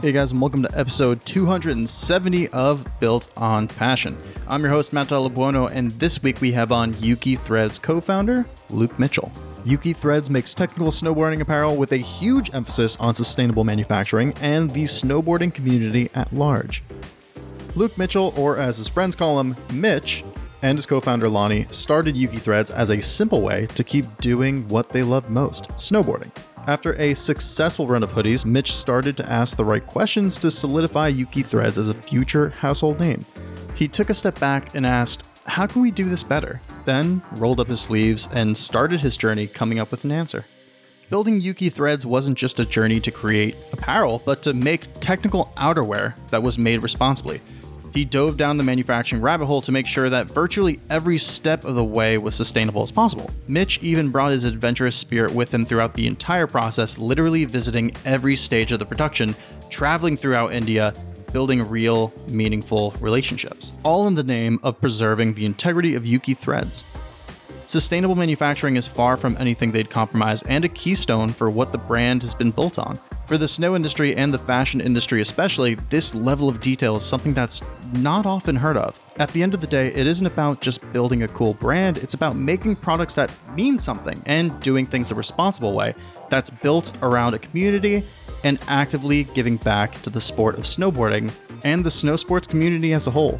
Hey guys, and welcome to episode 270 of Built on Passion. I'm your host, Matt Labuono, and this week we have on Yuki Threads co founder, Luke Mitchell. Yuki Threads makes technical snowboarding apparel with a huge emphasis on sustainable manufacturing and the snowboarding community at large. Luke Mitchell, or as his friends call him, Mitch, and his co founder Lonnie started Yuki Threads as a simple way to keep doing what they love most snowboarding. After a successful run of hoodies, Mitch started to ask the right questions to solidify Yuki Threads as a future household name. He took a step back and asked, How can we do this better? Then rolled up his sleeves and started his journey coming up with an answer. Building Yuki Threads wasn't just a journey to create apparel, but to make technical outerwear that was made responsibly. He dove down the manufacturing rabbit hole to make sure that virtually every step of the way was sustainable as possible. Mitch even brought his adventurous spirit with him throughout the entire process, literally visiting every stage of the production, traveling throughout India, building real, meaningful relationships, all in the name of preserving the integrity of Yuki threads. Sustainable manufacturing is far from anything they'd compromise and a keystone for what the brand has been built on. For the snow industry and the fashion industry especially, this level of detail is something that's not often heard of. At the end of the day, it isn't about just building a cool brand, it's about making products that mean something and doing things the responsible way that's built around a community and actively giving back to the sport of snowboarding and the snow sports community as a whole.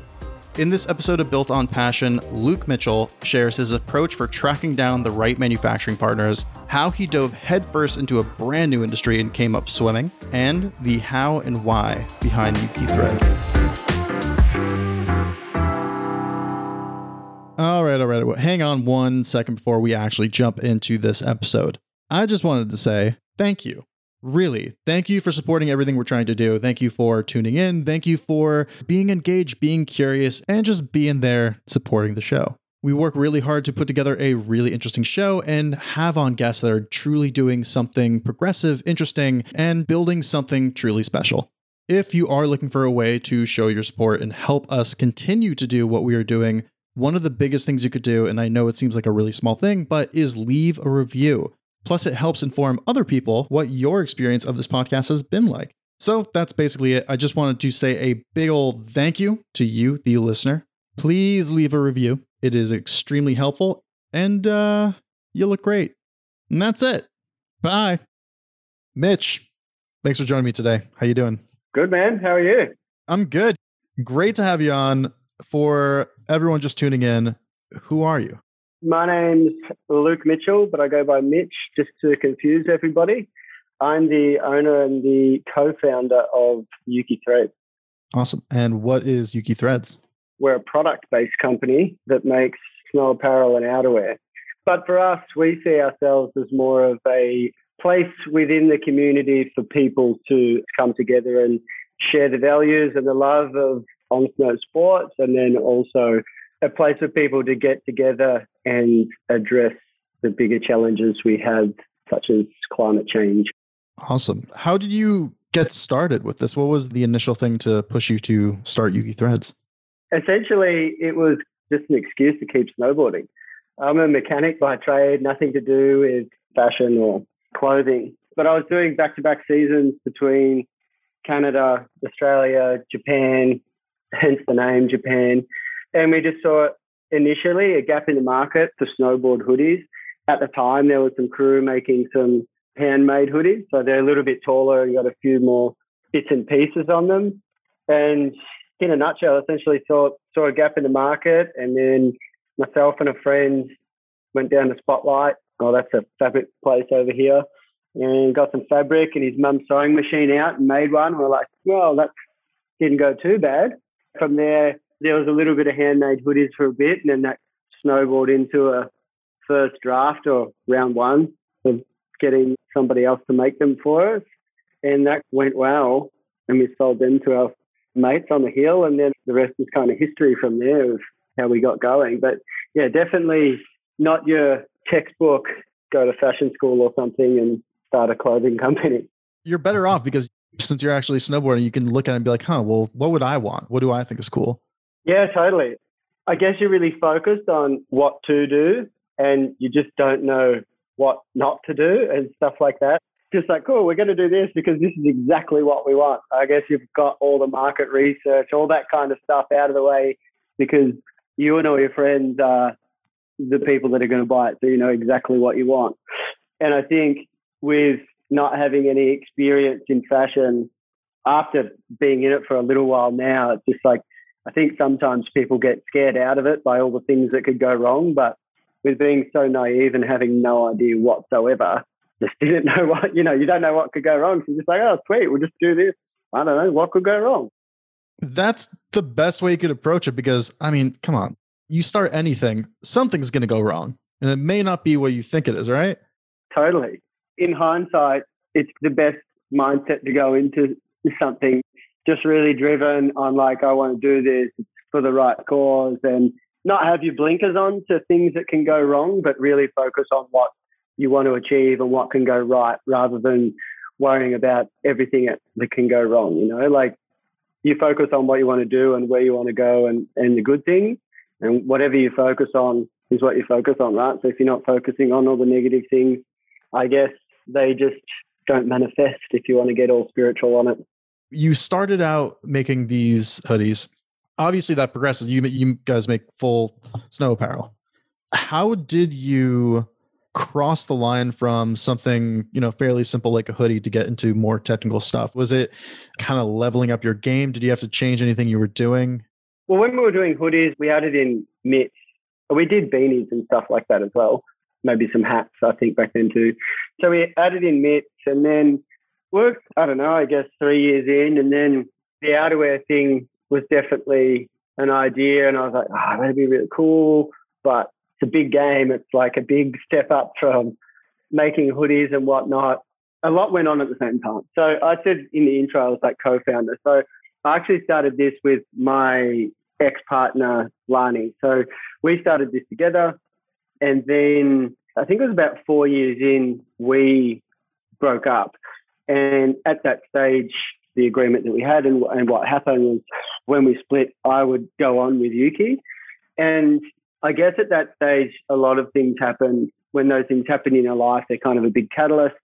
In this episode of Built on Passion, Luke Mitchell shares his approach for tracking down the right manufacturing partners, how he dove headfirst into a brand new industry and came up swimming, and the how and why behind Yuki Threads. All right, all right. Well, hang on one second before we actually jump into this episode. I just wanted to say thank you Really, thank you for supporting everything we're trying to do. Thank you for tuning in. Thank you for being engaged, being curious, and just being there supporting the show. We work really hard to put together a really interesting show and have on guests that are truly doing something progressive, interesting, and building something truly special. If you are looking for a way to show your support and help us continue to do what we are doing, one of the biggest things you could do, and I know it seems like a really small thing, but is leave a review. Plus, it helps inform other people what your experience of this podcast has been like. So that's basically it. I just wanted to say a big old thank you to you, the listener. Please leave a review. It is extremely helpful, and uh, you look great. And that's it. Bye. Mitch, thanks for joining me today. How you doing? Good, man. How are you? I'm good. Great to have you on. For everyone just tuning in, who are you? My name's Luke Mitchell, but I go by Mitch just to confuse everybody. I'm the owner and the co founder of Yuki Threads. Awesome. And what is Yuki Threads? We're a product based company that makes snow apparel and outerwear. But for us, we see ourselves as more of a place within the community for people to come together and share the values and the love of on snow sports and then also a place for people to get together and address the bigger challenges we have, such as climate change. Awesome. How did you get started with this? What was the initial thing to push you to start Yuki Threads? Essentially, it was just an excuse to keep snowboarding. I'm a mechanic by trade, nothing to do with fashion or clothing. But I was doing back to back seasons between Canada, Australia, Japan, hence the name Japan. And we just saw initially a gap in the market for snowboard hoodies. At the time, there was some crew making some handmade hoodies. So they're a little bit taller and got a few more bits and pieces on them. And in a nutshell, essentially saw, saw a gap in the market. And then myself and a friend went down to Spotlight. Oh, that's a fabric place over here. And got some fabric and his mum's sewing machine out and made one. We're like, well, that didn't go too bad. From there, there was a little bit of handmade hoodies for a bit, and then that snowballed into a first draft or round one of getting somebody else to make them for us. And that went well. And we sold them to our mates on the hill. And then the rest is kind of history from there of how we got going. But yeah, definitely not your textbook go to fashion school or something and start a clothing company. You're better off because since you're actually snowboarding, you can look at it and be like, huh, well, what would I want? What do I think is cool? Yeah, totally. I guess you're really focused on what to do and you just don't know what not to do and stuff like that. just like, cool, we're going to do this because this is exactly what we want. I guess you've got all the market research, all that kind of stuff out of the way because you and all your friends are the people that are going to buy it. So you know exactly what you want. And I think with not having any experience in fashion, after being in it for a little while now, it's just like, I think sometimes people get scared out of it by all the things that could go wrong. But with being so naive and having no idea whatsoever, just didn't know what, you know, you don't know what could go wrong. So you're just like, oh, sweet, we'll just do this. I don't know, what could go wrong? That's the best way you could approach it because, I mean, come on, you start anything, something's going to go wrong. And it may not be what you think it is, right? Totally. In hindsight, it's the best mindset to go into something just really driven on like, I want to do this for the right cause and not have your blinkers on to things that can go wrong, but really focus on what you want to achieve and what can go right rather than worrying about everything that can go wrong. You know, like you focus on what you want to do and where you want to go and, and the good things. And whatever you focus on is what you focus on, right? So if you're not focusing on all the negative things, I guess they just don't manifest if you want to get all spiritual on it. You started out making these hoodies. Obviously, that progresses. You, you guys make full snow apparel. How did you cross the line from something you know fairly simple like a hoodie to get into more technical stuff was it kind of leveling up your game did you have to change anything you were doing well when we were doing hoodies we added in mitts we did beanies and stuff like that as well maybe some hats i think back then too so we added in mitts and then worked i don't know i guess three years in and then the outerwear thing was definitely an idea and i was like ah, oh that'd be really cool but it's a big game. It's like a big step up from making hoodies and whatnot. A lot went on at the same time. So I said in the intro, I was like co-founder. So I actually started this with my ex-partner Lani. So we started this together, and then I think it was about four years in, we broke up. And at that stage, the agreement that we had and, and what happened was when we split, I would go on with Yuki. And I guess at that stage, a lot of things happen. When those things happen in your life, they're kind of a big catalyst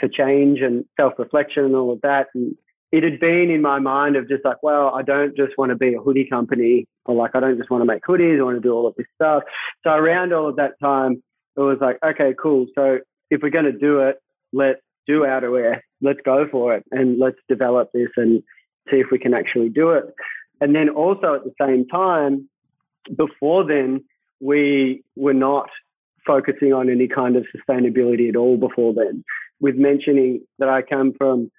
for change and self reflection and all of that. And it had been in my mind of just like, well, I don't just want to be a hoodie company or like, I don't just want to make hoodies. I want to do all of this stuff. So around all of that time, it was like, okay, cool. So if we're going to do it, let's do outerwear. Let's go for it and let's develop this and see if we can actually do it. And then also at the same time, before then, we were not focusing on any kind of sustainability at all before then. With mentioning that I come from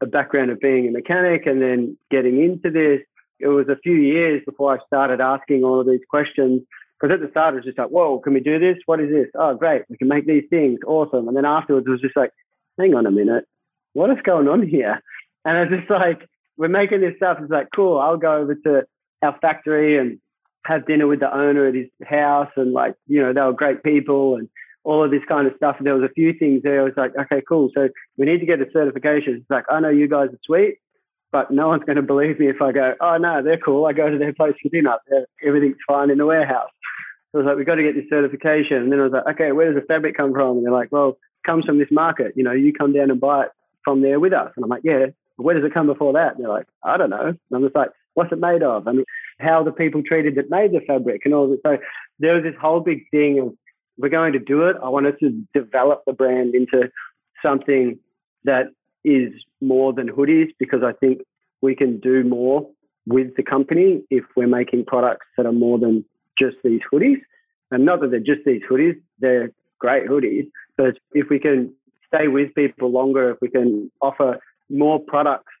a background of being a mechanic and then getting into this, it was a few years before I started asking all of these questions. Because at the start, it was just like, whoa, can we do this? What is this? Oh, great. We can make these things. Awesome. And then afterwards, it was just like, hang on a minute. What is going on here? And I was just like, we're making this stuff. It's like, cool. I'll go over to our factory and have dinner with the owner at his house and like, you know, they were great people and all of this kind of stuff. And there was a few things there. I was like, okay, cool. So we need to get a certification. It's like, I know you guys are sweet, but no one's going to believe me if I go, oh no, they're cool. I go to their place for dinner. Everything's fine in the warehouse. So I was like, we've got to get this certification. And then I was like, okay, where does the fabric come from? And they're like, well, comes from this market. You know, you come down and buy it from there with us. And I'm like, yeah, where does it come before that? And they're like, I don't know. And I'm just like, what's it made of? I mean, how the people treated that made the fabric and all that. So there was this whole big thing of we're going to do it. I wanted to develop the brand into something that is more than hoodies because I think we can do more with the company if we're making products that are more than just these hoodies. And not that they're just these hoodies, they're great hoodies. But if we can stay with people longer, if we can offer more products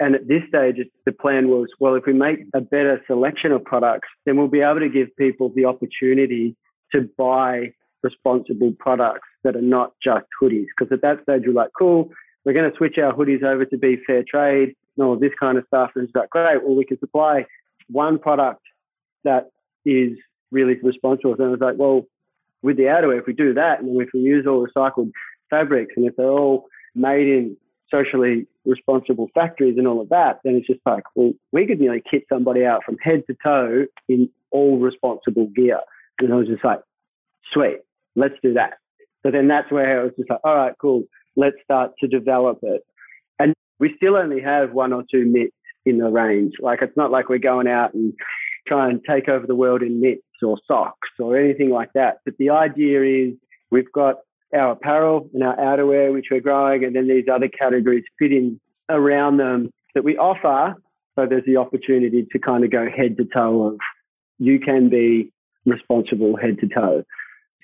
and at this stage, the plan was, well, if we make a better selection of products, then we'll be able to give people the opportunity to buy responsible products that are not just hoodies. Because at that stage, we're like, cool, we're going to switch our hoodies over to be fair trade and all this kind of stuff. And it's like, great, well, we can supply one product that is really responsible. And I was like, well, with the outerwear, if we do that, and if we use all recycled fabrics, and if they're all made in socially responsible factories and all of that, then it's just like, well, we could nearly kit somebody out from head to toe in all responsible gear. And I was just like, sweet, let's do that. So then that's where I was just like, all right, cool. let's start to develop it. And we still only have one or two mitts in the range. Like it's not like we're going out and try and take over the world in mitts or socks or anything like that. But the idea is we've got our apparel and our outerwear, which we're growing, and then these other categories fit in around them that we offer. So there's the opportunity to kind of go head to toe of you can be responsible head to toe.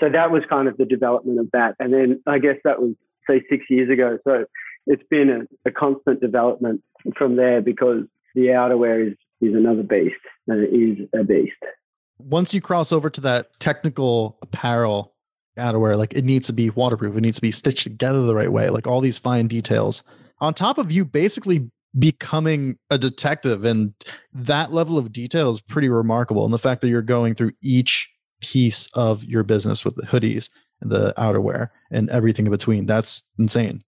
So that was kind of the development of that. And then I guess that was, say, six years ago. So it's been a, a constant development from there because the outerwear is, is another beast and it is a beast. Once you cross over to that technical apparel outerwear, like it needs to be waterproof, it needs to be stitched together the right way, like all these fine details. On top of you basically becoming a detective and that level of detail is pretty remarkable and the fact that you're going through each piece of your business with the hoodies and the outerwear and everything in between that's insane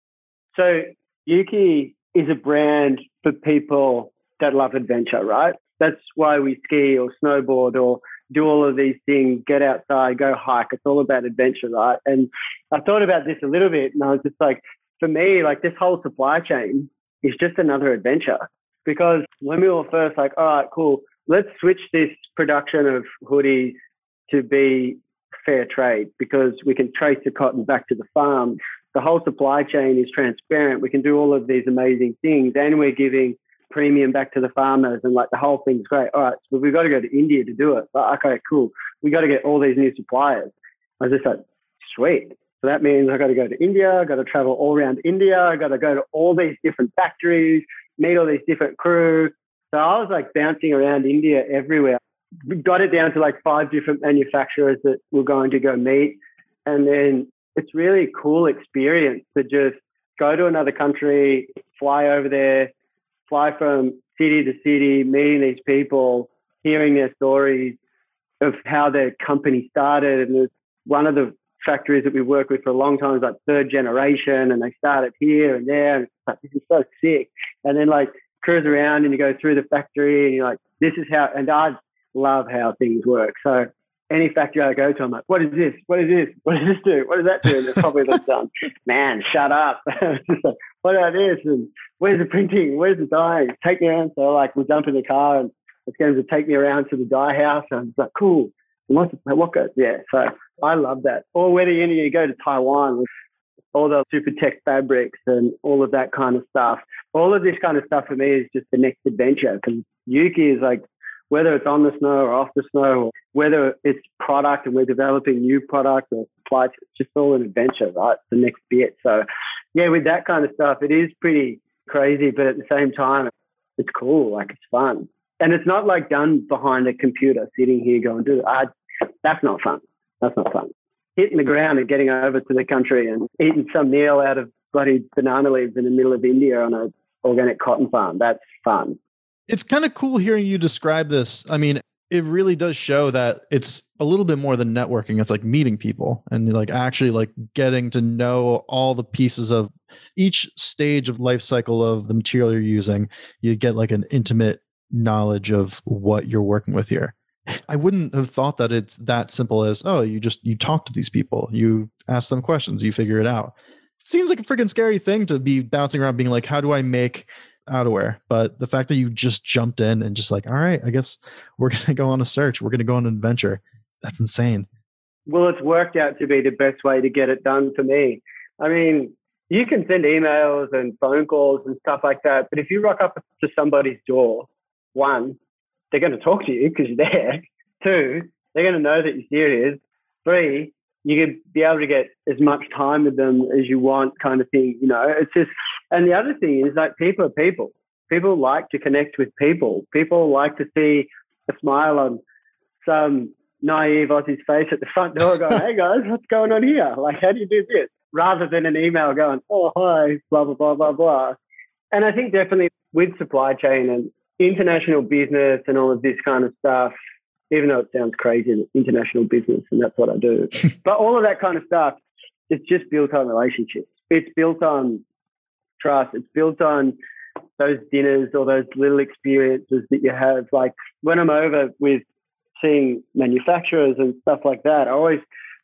so yuki is a brand for people that love adventure right that's why we ski or snowboard or do all of these things get outside go hike it's all about adventure right and i thought about this a little bit and i was just like for me like this whole supply chain is just another adventure. Because when we were first like, all right, cool, let's switch this production of hoodies to be fair trade because we can trace the cotton back to the farm. The whole supply chain is transparent. We can do all of these amazing things and we're giving premium back to the farmers and like the whole thing's great. All right, so we've got to go to India to do it. Okay, cool. We got to get all these new suppliers. I was just like, sweet. So that means I've got to go to India, I've got to travel all around India, I've got to go to all these different factories, meet all these different crew. So I was like bouncing around India everywhere. We got it down to like five different manufacturers that we're going to go meet. And then it's really a cool experience to just go to another country, fly over there, fly from city to city, meeting these people, hearing their stories of how their company started. And one of the factories that we work with for a long time is like third generation and they started here and there and it's like, this is so sick. And then like cruise around and you go through the factory and you're like, this is how, and I love how things work. So any factory I go to, I'm like, what is this? What is this? What does this do? What does that do? And they're probably like, done, man, shut up. what about this? And where's the printing? Where's the dyeing? Take me around. So like we jump in the car and it's going to take me around to the dye house. And I'm like, cool. What, what goes? Yeah. So I love that. Or whether you, you go to Taiwan with all the super tech fabrics and all of that kind of stuff. All of this kind of stuff for me is just the next adventure because Yuki is like, whether it's on the snow or off the snow, whether it's product and we're developing new product or supply, it's just all an adventure, right? The next bit. So, yeah, with that kind of stuff, it is pretty crazy, but at the same time, it's cool. Like it's fun. And it's not like done behind a computer sitting here going, dude, I, that's not fun. That's not fun. Hitting the ground and getting over to the country and eating some meal out of bloody banana leaves in the middle of India on a organic cotton farm. That's fun. It's kind of cool hearing you describe this. I mean, it really does show that it's a little bit more than networking. It's like meeting people and like actually like getting to know all the pieces of each stage of life cycle of the material you're using. You get like an intimate knowledge of what you're working with here. I wouldn't have thought that it's that simple as, oh, you just you talk to these people, you ask them questions, you figure it out. It seems like a freaking scary thing to be bouncing around being like, how do I make outerwear? But the fact that you just jumped in and just like, all right, I guess we're gonna go on a search, we're gonna go on an adventure. That's insane. Well, it's worked out to be the best way to get it done for me. I mean, you can send emails and phone calls and stuff like that, but if you rock up to somebody's door, one, they're going to talk to you because you're there. Two, they're going to know that you're serious. Three, you can be able to get as much time with them as you want, kind of thing. You know, it's just, and the other thing is like people are people. People like to connect with people. People like to see a smile on some naive Aussie's face at the front door going, hey guys, what's going on here? Like, how do you do this? Rather than an email going, oh, hi, blah, blah, blah, blah, blah. And I think definitely with supply chain and international business and all of this kind of stuff, even though it sounds crazy, international business, and that's what I do. but all of that kind of stuff, it's just built on relationships. It's built on trust. It's built on those dinners or those little experiences that you have. Like when I'm over with seeing manufacturers and stuff like that, I always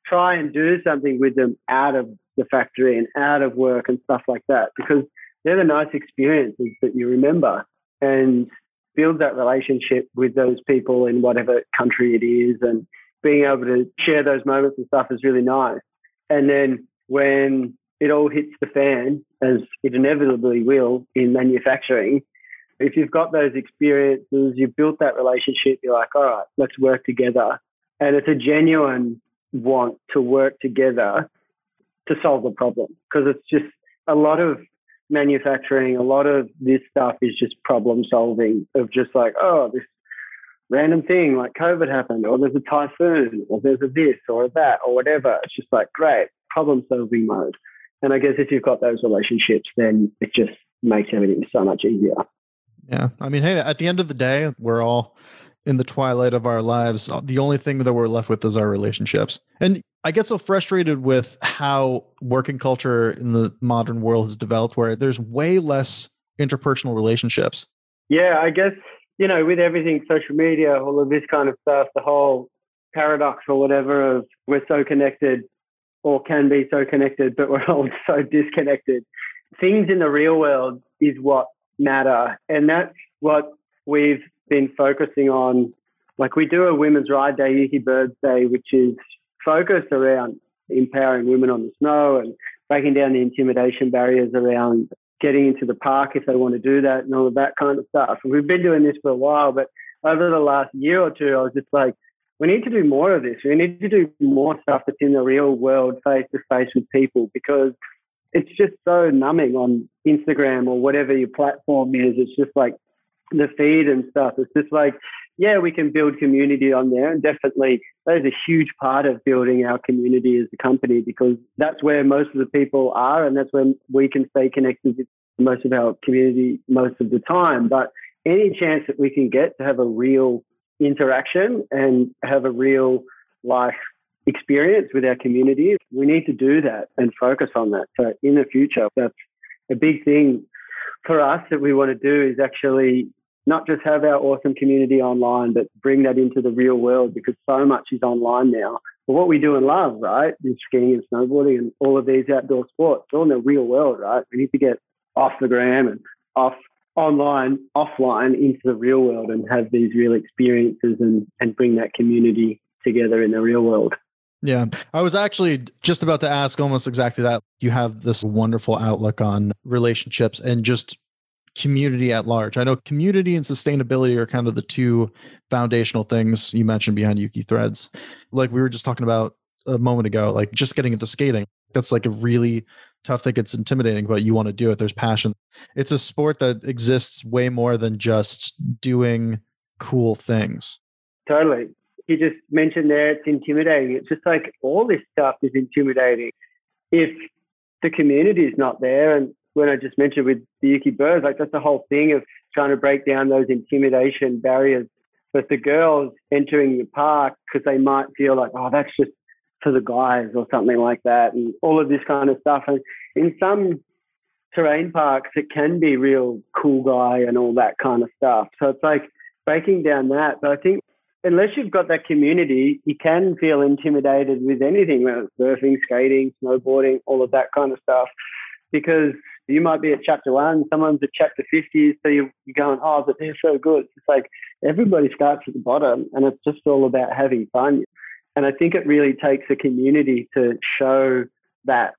try and do something with them out of the factory and out of work and stuff like that because they're the nice experiences that you remember and build that relationship with those people in whatever country it is and being able to share those moments and stuff is really nice. And then when it all hits the fan, as it inevitably will in manufacturing, if you've got those experiences, you've built that relationship, you're like, all right, let's work together. And it's a genuine want to work together to solve the problem because it's just a lot of manufacturing, a lot of this stuff is just problem solving of just like, oh, this random thing like COVID happened, or there's a typhoon, or there's a this or a that, or whatever. It's just like, great, problem solving mode. And I guess if you've got those relationships, then it just makes everything so much easier. Yeah. I mean, hey, at the end of the day, we're all in the twilight of our lives. The only thing that we're left with is our relationships. And I get so frustrated with how working culture in the modern world has developed, where there's way less interpersonal relationships. Yeah, I guess, you know, with everything, social media, all of this kind of stuff, the whole paradox or whatever of we're so connected or can be so connected, but we're all so disconnected. Things in the real world is what matter. And that's what we've been focusing on. Like we do a Women's Ride Day, Yuki Birds Day, which is focused around empowering women on the snow and breaking down the intimidation barriers around getting into the park if they want to do that and all of that kind of stuff. We've been doing this for a while, but over the last year or two, I was just like, we need to do more of this. We need to do more stuff that's in the real world, face to face with people, because it's just so numbing on Instagram or whatever your platform is. It's just like the feed and stuff. It's just like, yeah, we can build community on there. And definitely that is a huge part of building our community as a company because that's where most of the people are and that's when we can stay connected with most of our community most of the time. But any chance that we can get to have a real interaction and have a real life experience with our community, we need to do that and focus on that. So in the future, that's a big thing for us that we want to do is actually not just have our awesome community online, but bring that into the real world because so much is online now. But what we do and love, right, is skiing and snowboarding and all of these outdoor sports, all in the real world, right? We need to get off the gram and off online, offline into the real world and have these real experiences and, and bring that community together in the real world. Yeah. I was actually just about to ask almost exactly that. You have this wonderful outlook on relationships and just community at large. I know community and sustainability are kind of the two foundational things you mentioned behind Yuki Threads. Like we were just talking about a moment ago, like just getting into skating. That's like a really tough thing. It's intimidating, but you want to do it. There's passion. It's a sport that exists way more than just doing cool things. Totally. You just mentioned there it's intimidating. It's just like all this stuff is intimidating. If the community is not there and when I just mentioned with the Yuki Birds, like that's the whole thing of trying to break down those intimidation barriers. But the girls entering the park because they might feel like, oh, that's just for the guys or something like that, and all of this kind of stuff. And in some terrain parks, it can be real cool guy and all that kind of stuff. So it's like breaking down that. But I think unless you've got that community, you can feel intimidated with anything, whether it's surfing, skating, snowboarding, all of that kind of stuff, because you might be at chapter one, someone's at chapter 50, so you're going, oh, but they're so good. It's like everybody starts at the bottom and it's just all about having fun. And I think it really takes a community to show that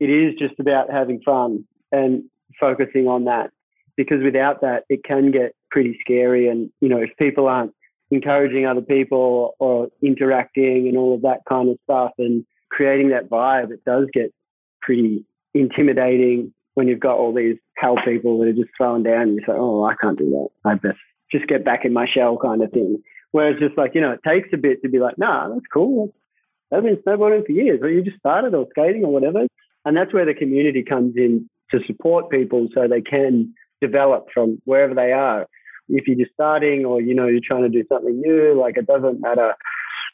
it is just about having fun and focusing on that. Because without that, it can get pretty scary. And, you know, if people aren't encouraging other people or interacting and all of that kind of stuff and creating that vibe, it does get pretty intimidating when you've got all these hell people that are just throwing down and you say, oh, I can't do that. I best just get back in my shell kind of thing. Whereas just like, you know, it takes a bit to be like, nah, that's cool. I've been snowboarding for years, or you just started or skating or whatever. And that's where the community comes in to support people so they can develop from wherever they are. If you're just starting or, you know, you're trying to do something new, like it doesn't matter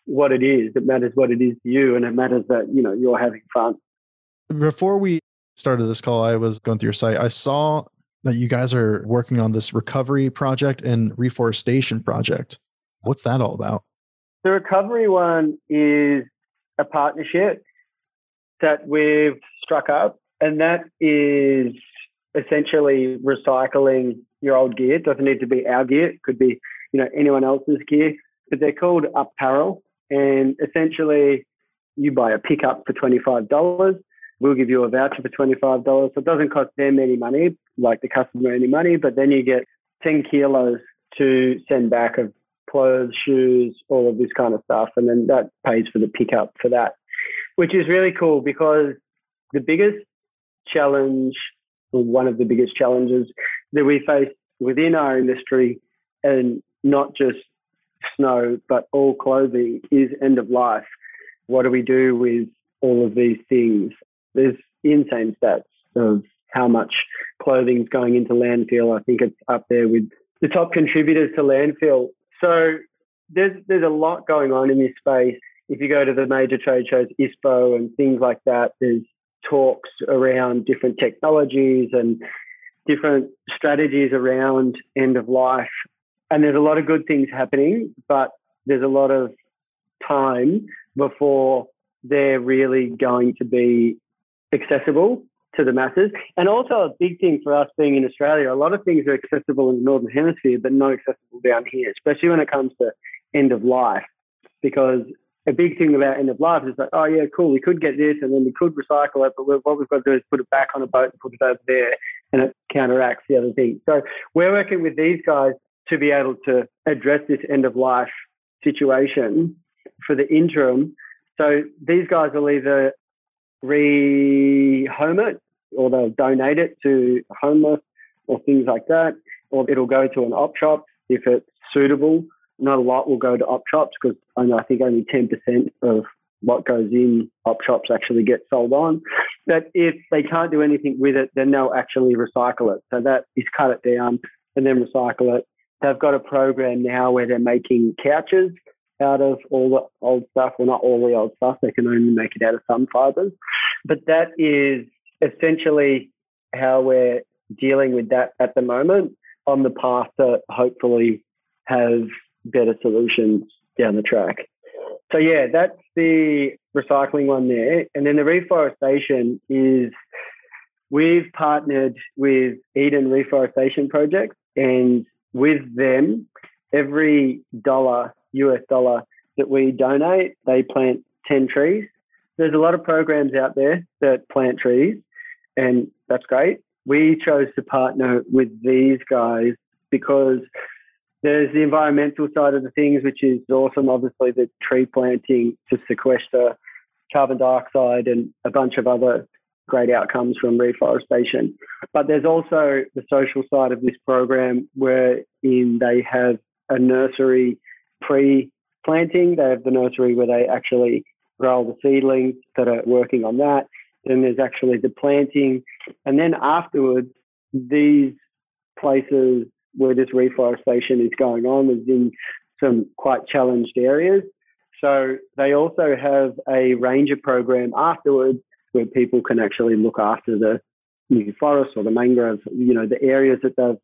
what it is. It matters what it is to you and it matters that, you know, you're having fun. Before we started this call, I was going through your site. I saw that you guys are working on this recovery project and reforestation project. What's that all about? The recovery one is a partnership that we've struck up, and that is essentially recycling your old gear. It doesn't need to be our gear; it could be you know anyone else's gear. But they're called Upparel, and essentially you buy a pickup for twenty five dollars. We'll give you a voucher for twenty five dollars. So it doesn't cost them any money, like the customer any money, but then you get ten kilos to send back of clothes, shoes, all of this kind of stuff, and then that pays for the pickup for that, which is really cool because the biggest challenge, or one of the biggest challenges that we face within our industry, and not just snow, but all clothing, is end of life. What do we do with all of these things? There's insane stats of how much clothing's going into landfill. I think it's up there with the top contributors to landfill. So there's there's a lot going on in this space. If you go to the major trade shows, ISPO and things like that, there's talks around different technologies and different strategies around end of life. And there's a lot of good things happening, but there's a lot of time before they're really going to be accessible to the masses. And also a big thing for us being in Australia, a lot of things are accessible in the Northern Hemisphere, but not accessible down here, especially when it comes to end of life. Because a big thing about end of life is like, oh yeah, cool, we could get this and then we could recycle it, but what we've got to do is put it back on a boat and put it over there and it counteracts the other thing. So we're working with these guys to be able to address this end of life situation for the interim. So these guys will either rehome it or they'll donate it to homeless or things like that, or it'll go to an op shop if it's suitable. Not a lot will go to op shops because I think only 10% of what goes in op shops actually get sold on. But if they can't do anything with it, then they'll actually recycle it. So that is cut it down and then recycle it. They've got a program now where they're making couches out of all the old stuff. Well, not all the old stuff. They can only make it out of some fibers. But that is essentially how we're dealing with that at the moment on the path to hopefully have better solutions down the track. So yeah, that's the recycling one there. And then the reforestation is we've partnered with Eden Reforestation Project and with them, every dollar, US dollar that we donate, they plant 10 trees. There's a lot of programs out there that plant trees, and that's great. We chose to partner with these guys because there's the environmental side of the things, which is awesome. Obviously, the tree planting to sequester carbon dioxide and a bunch of other great outcomes from reforestation. But there's also the social side of this program where in they have a nursery pre-planting. They have the nursery where they actually grow the seedlings that are working on that. Then there's actually the planting. And then afterwards, these places where this reforestation is going on is in some quite challenged areas. So they also have a ranger program afterwards where people can actually look after the new forest or the mangrove, you know, the areas that they've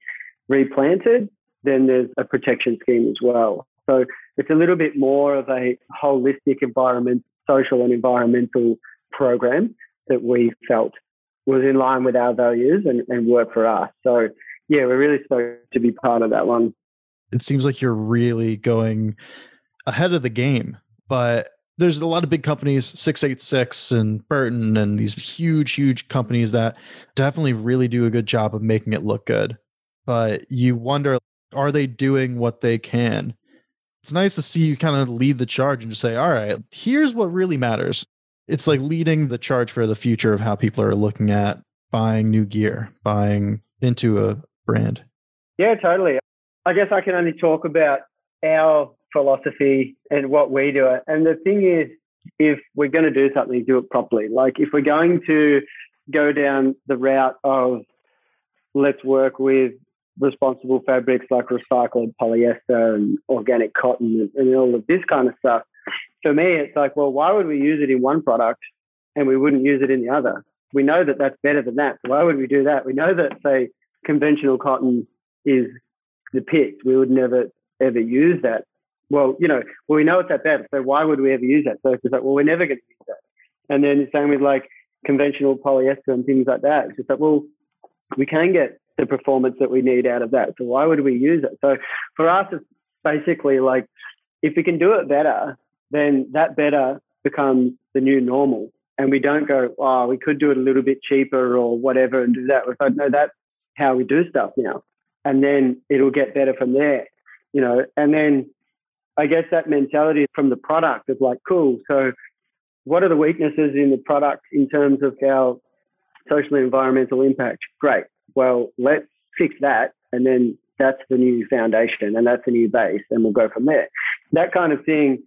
replanted. Then there's a protection scheme as well. So it's a little bit more of a holistic environment, social and environmental program that we felt was in line with our values and, and work for us. So yeah, we're really stoked to be part of that one. It seems like you're really going ahead of the game, but there's a lot of big companies, 686 and Burton, and these huge, huge companies that definitely really do a good job of making it look good. But you wonder, are they doing what they can? It's nice to see you kind of lead the charge and just say, all right, here's what really matters. It's like leading the charge for the future of how people are looking at buying new gear, buying into a brand. Yeah, totally. I guess I can only talk about our philosophy and what we do. And the thing is, if we're going to do something, do it properly. Like if we're going to go down the route of let's work with responsible fabrics like recycled polyester and organic cotton and all of this kind of stuff. For me, it's like, well, why would we use it in one product and we wouldn't use it in the other? We know that that's better than that. So why would we do that? We know that, say, conventional cotton is the pit. We would never ever use that well, you know, well, we know it's that bad. So why would we ever use that? So it's like, well, we're never going to use that. And then the same with like conventional polyester and things like that. It's just like, well, we can get the performance that we need out of that. So why would we use it? So for us, it's basically like if we can do it better, then that better becomes the new normal. And we don't go, oh, we could do it a little bit cheaper or whatever and do that. We're like, no, that's how we do stuff now. And then it'll get better from there, you know. And then I guess that mentality from the product is like, cool. So what are the weaknesses in the product in terms of our social and environmental impact? Great. Well, let's fix that. And then that's the new foundation and that's the new base. And we'll go from there. That kind of thing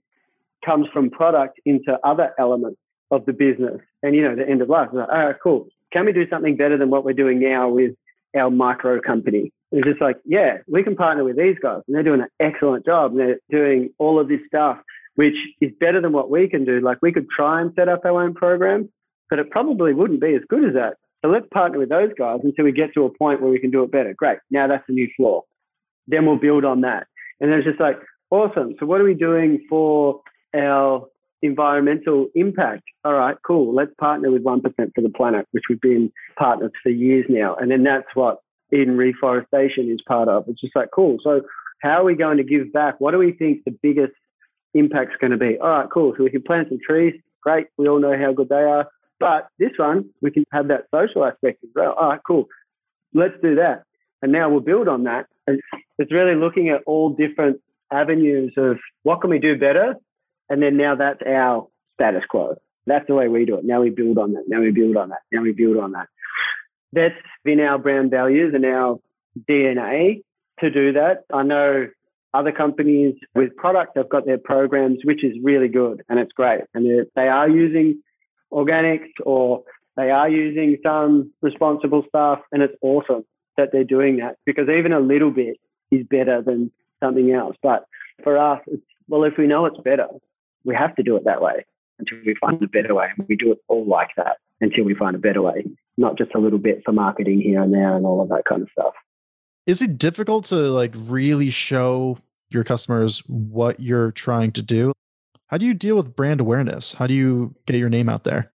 comes from product into other elements of the business. And, you know, the end of life, like, oh, cool. Can we do something better than what we're doing now with our micro company? It's just like, yeah, we can partner with these guys and they're doing an excellent job. And they're doing all of this stuff, which is better than what we can do. Like we could try and set up our own program, but it probably wouldn't be as good as that. So let's partner with those guys until we get to a point where we can do it better. Great. Now that's a new floor. Then we'll build on that. And then it's just like, awesome. So what are we doing for our environmental impact? All right, cool. Let's partner with 1% for the planet, which we've been partners for years now. And then that's what Eden Reforestation is part of. It's just like, cool. So how are we going to give back? What do we think the biggest impact's going to be? All right, cool. So we can plant some trees. Great. We all know how good they are. But this one, we can have that social aspect as well. All right, cool. Let's do that. And now we'll build on that. It's really looking at all different avenues of what can we do better? And then now that's our status quo. That's the way we do it. Now we build on that. Now we build on that. Now we build on that that's been our brand values and our DNA to do that. I know other companies with product have got their programs, which is really good and it's great. And they are using organics or they are using some responsible stuff, and it's awesome that they're doing that because even a little bit is better than something else. But for us, it's well, if we know it's better, we have to do it that way until we find a better way. And we do it all like that until we find a better way, not just a little bit for marketing here and there and all of that kind of stuff. Is it difficult to like really show your customers what you're trying to do? How do you deal with brand awareness? How do you get your name out there?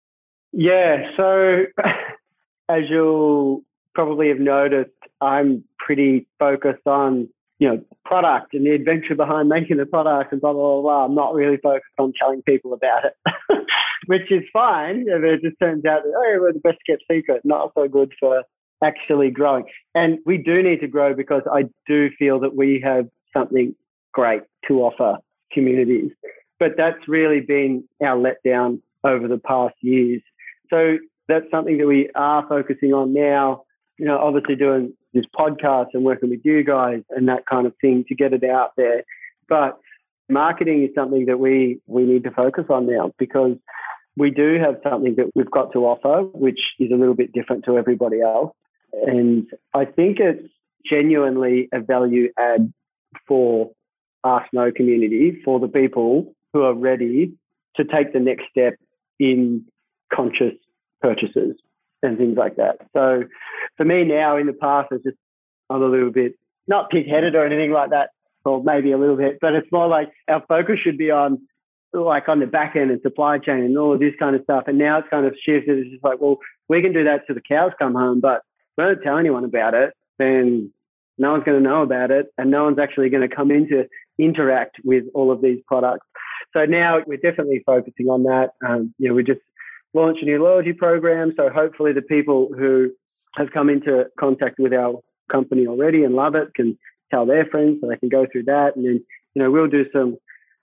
Yeah, so as you'll probably have noticed, I'm pretty focused on you know product and the adventure behind making the product and blah blah blah. blah. I'm not really focused on telling people about it. which is fine. But it just turns out that, oh, we're the best kept secret, not so good for actually growing. And we do need to grow because I do feel that we have something great to offer communities. But that's really been our letdown over the past years. So that's something that we are focusing on now. You know, obviously doing this podcast and working with you guys and that kind of thing to get it out there. But marketing is something that we we need to focus on now because we do have something that we've got to offer, which is a little bit different to everybody else. And I think it's genuinely a value add for our snow community, for the people who are ready to take the next step in conscious purchases and things like that. So for me now, in the past, it's just I'm a little bit not pig-headed or anything like that, or maybe a little bit, but it's more like our focus should be on like on the back end and supply chain and all of this kind of stuff. And now it's kind of shifted. It's just like, well, we can do that till the cows come home, but we don't tell anyone about it, then no one's going to know about it, and no one's actually going to come in to interact with all of these products. So now we're definitely focusing on that. Um, you know, we just launched a new loyalty program, so hopefully the people who have come into contact with our company already and love it can tell their friends, so they can go through that, and then you know we'll do some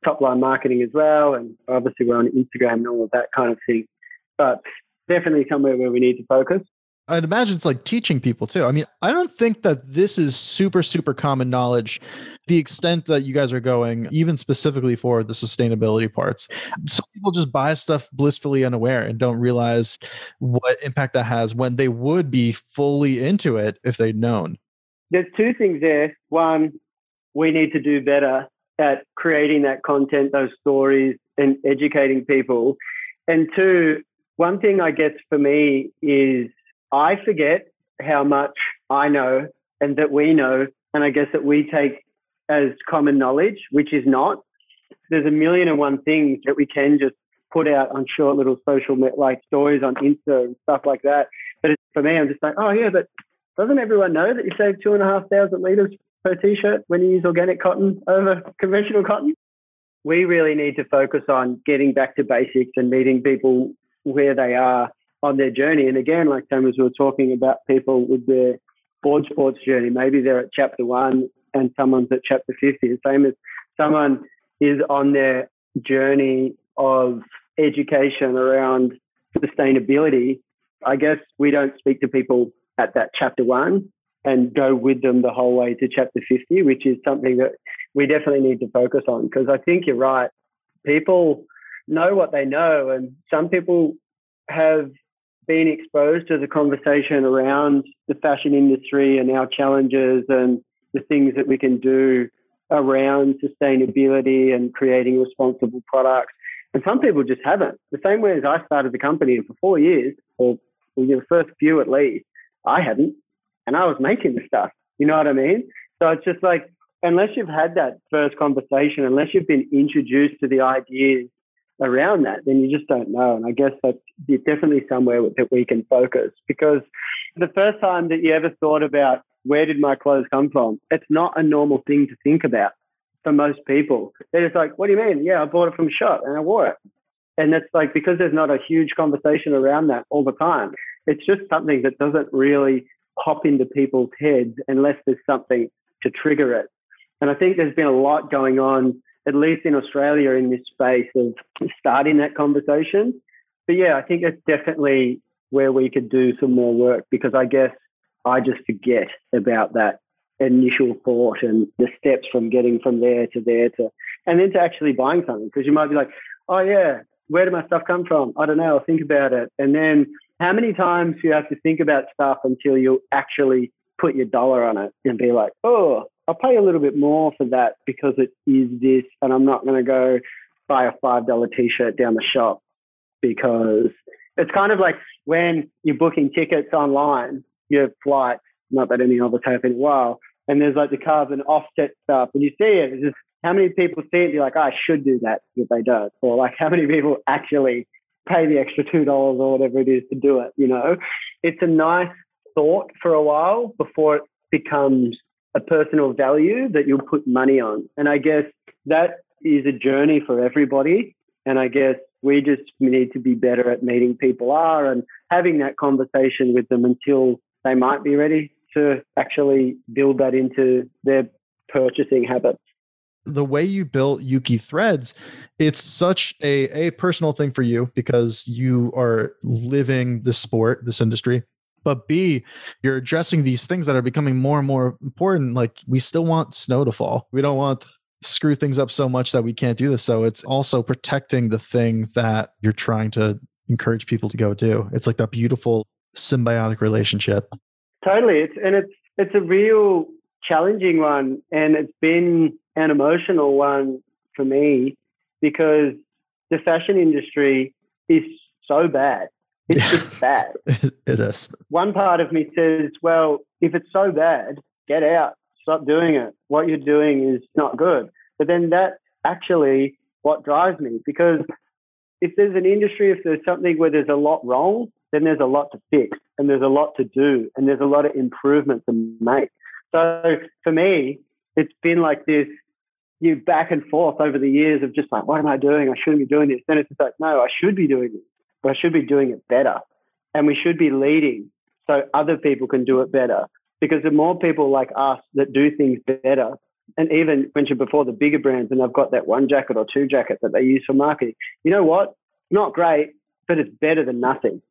top line marketing as well. And obviously, we're on Instagram and all of that kind of thing. But definitely somewhere where we need to focus. I'd imagine it's like teaching people too. I mean, I don't think that this is super, super common knowledge, the extent that you guys are going, even specifically for the sustainability parts. Some people just buy stuff blissfully unaware and don't realize what impact that has when they would be fully into it if they'd known. There's two things there. One, we need to do better at creating that content, those stories, and educating people. And two, one thing I guess for me is I forget how much I know and that we know, and I guess that we take as common knowledge, which is not. There's a million and one things that we can just put out on short little social like stories on Insta and stuff like that. But for me, I'm just like, oh yeah, but doesn't everyone know that you save two and a half thousand liters per t-shirt when you use organic cotton over conventional cotton? We really need to focus on getting back to basics and meeting people where they are on their journey. And again, like Thomas, we were talking about people with their board sports journey. Maybe they're at chapter one and someone's at chapter 50. The same as someone is on their journey of education around sustainability. I guess we don't speak to people at that chapter one and go with them the whole way to chapter 50, which is something that we definitely need to focus on because I think you're right. People know what they know, and some people have been exposed to the conversation around the fashion industry and our challenges and the things that we can do around sustainability and creating responsible products. And some people just haven't. The same way as I started the company, for four years, or the first few at least, I hadn't. And I was making the stuff. You know what I mean? So it's just like, unless you've had that first conversation, unless you've been introduced to the ideas around that, then you just don't know. And I guess that's definitely somewhere that we can focus because the first time that you ever thought about where did my clothes come from, it's not a normal thing to think about for most people. They're just like, what do you mean? Yeah, I bought it from a shop and I wore it. And it's like because there's not a huge conversation around that all the time, it's just something that doesn't really pop into people's heads unless there's something to trigger it. And I think there's been a lot going on at least in Australia, in this space of starting that conversation. But yeah, I think it's definitely where we could do some more work because I guess I just forget about that initial thought and the steps from getting from there to there to, and then to actually buying something because you might be like, oh yeah, where did my stuff come from? I don't know. I'll think about it. And then how many times do you have to think about stuff until you actually put your dollar on it and be like, oh, I'll pay a little bit more for that because it is this, and I'm not going to go buy a five dollar t-shirt down the shop because it's kind of like when you're booking tickets online, your flights. Not that any us have in a while, and there's like the carbon offset stuff, and you see it. It's just how many people see it and be like, oh, I should do that if they don't, or like how many people actually pay the extra two dollars or whatever it is to do it. You know, it's a nice thought for a while before it becomes a personal value that you'll put money on. And I guess that is a journey for everybody. And I guess we just need to be better at meeting people are and having that conversation with them until they might be ready to actually build that into their purchasing habits. The way you built Yuki Threads, it's such a, a personal thing for you because you are living the sport, this industry but B, you're addressing these things that are becoming more and more important. Like we still want snow to fall. We don't want screw things up so much that we can't do this. So it's also protecting the thing that you're trying to encourage people to go do. It's like that beautiful symbiotic relationship. Totally. It's and it's it's a real challenging one and it's been an emotional one for me because the fashion industry is so bad it's just bad. it is. One part of me says, well, if it's so bad, get out, stop doing it. What you're doing is not good. But then that's actually what drives me because if there's an industry, if there's something where there's a lot wrong, then there's a lot to fix and there's a lot to do and there's a lot of improvement to make. So for me, it's been like this you back and forth over the years of just like, what am I doing? I shouldn't be doing this. Then it's like, no, I should be doing this I should be doing it better. And we should be leading so other people can do it better. Because the more people like us that do things better, and even mentioned before the bigger brands, and they've got that one jacket or two jacket that they use for marketing, you know what? Not great, but it's better than nothing.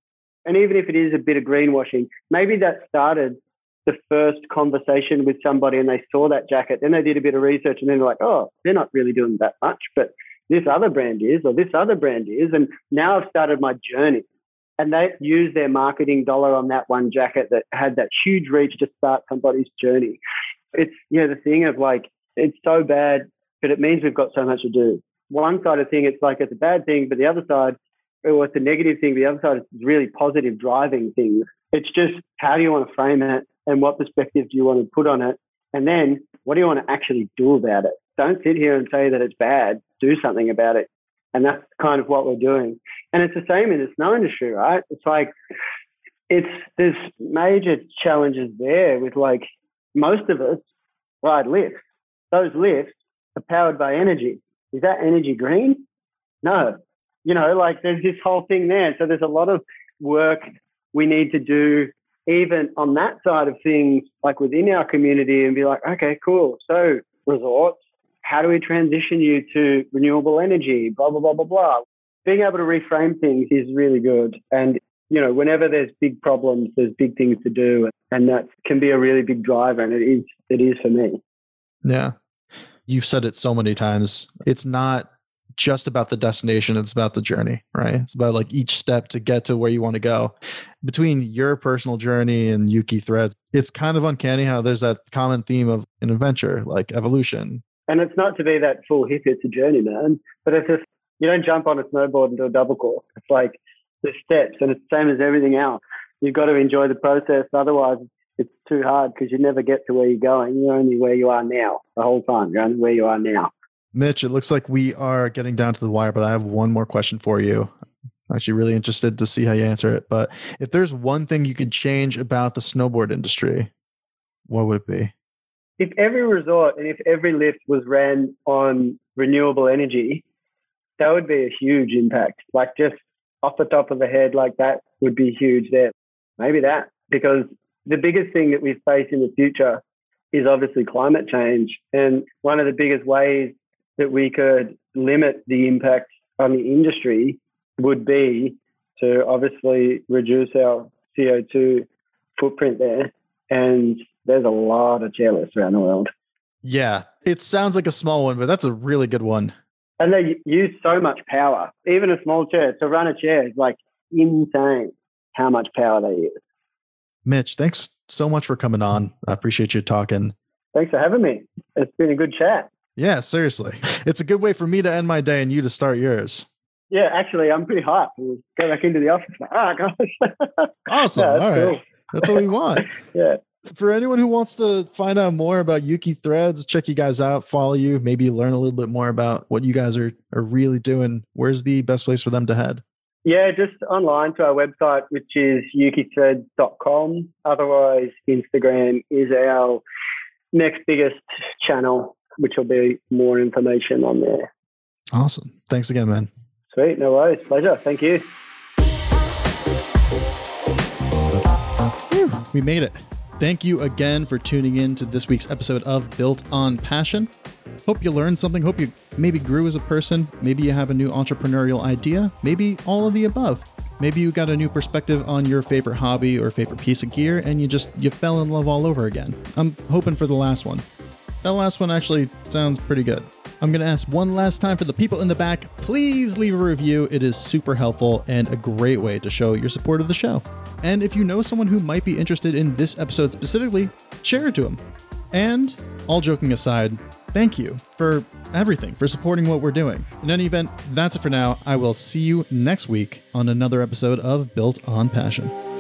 And even if it is a bit of greenwashing, maybe that started the first conversation with somebody and they saw that jacket. Then they did a bit of research and then they're like, oh, they're not really doing that much, but this other brand is, or this other brand is. And now I've started my journey. And they use their marketing dollar on that one jacket that had that huge reach to start somebody's journey. It's, you know, the thing of like, it's so bad, but it means we've got so much to do. One side of thing, it's like it's a bad thing, but the other side, or it's a negative thing, the other side is really positive driving things. It's just how do you want to frame it and what perspective do you want to put on it? And then what do you want to actually do about it? Don't sit here and say that it's bad do something about it. And that's kind of what we're doing. And it's the same in the snow industry, right? It's like, it's, there's major challenges there with like most of us ride lifts. Those lifts are powered by energy. Is that energy green? No. You know, like there's this whole thing there. So there's a lot of work we need to do even on that side of things, like within our community, and be like, okay, cool. So resorts, how do we transition you to renewable energy? Blah blah blah blah blah. Being able to reframe things is really good, and you know, whenever there's big problems, there's big things to do, and that can be a really big driver, and it is it is for me. Yeah, you've said it so many times. It's not just about the destination it's about the journey right it's about like each step to get to where you want to go between your personal journey and yuki threads it's kind of uncanny how there's that common theme of an adventure like evolution and it's not to be that full hip it's a journey man but it's just you don't jump on a snowboard and do a double cork it's like the steps and it's the same as everything else you've got to enjoy the process otherwise it's too hard because you never get to where you're going you're only where you are now the whole time you're only where you are now Mitch, it looks like we are getting down to the wire, but I have one more question for you. I'm actually really interested to see how you answer it. But if there's one thing you could change about the snowboard industry, what would it be? If every resort and if every lift was ran on renewable energy, that would be a huge impact. Like just off the top of the head, like that would be huge there. Maybe that, because the biggest thing that we face in the future is obviously climate change. And one of the biggest ways that we could limit the impact on the industry would be to obviously reduce our CO2 footprint there. And there's a lot of chairlifts around the world. Yeah, it sounds like a small one, but that's a really good one. And they use so much power. Even a small chair, to run a chair is like insane how much power they use. Mitch, thanks so much for coming on. I appreciate you talking. Thanks for having me. It's been a good chat. Yeah, seriously. It's a good way for me to end my day and you to start yours. Yeah, actually, I'm pretty hyped. We'll go back into the office. Ah, oh, gosh. Awesome. Yeah, All right. Cool. That's what we want. yeah. For anyone who wants to find out more about Yuki Threads, check you guys out, follow you, maybe learn a little bit more about what you guys are, are really doing, where's the best place for them to head? Yeah, just online to our website, which is yukithreads.com. Otherwise, Instagram is our next biggest channel which will be more information on there. Awesome. Thanks again, man. Sweet. No worries. Pleasure. Thank you. Whew, we made it. Thank you again for tuning in to this week's episode of Built on Passion. Hope you learned something. Hope you maybe grew as a person. Maybe you have a new entrepreneurial idea. Maybe all of the above. Maybe you got a new perspective on your favorite hobby or favorite piece of gear and you just you fell in love all over again. I'm hoping for the last one. That last one actually sounds pretty good. I'm going to ask one last time for the people in the back please leave a review. It is super helpful and a great way to show your support of the show. And if you know someone who might be interested in this episode specifically, share it to them. And all joking aside, thank you for everything, for supporting what we're doing. In any event, that's it for now. I will see you next week on another episode of Built on Passion.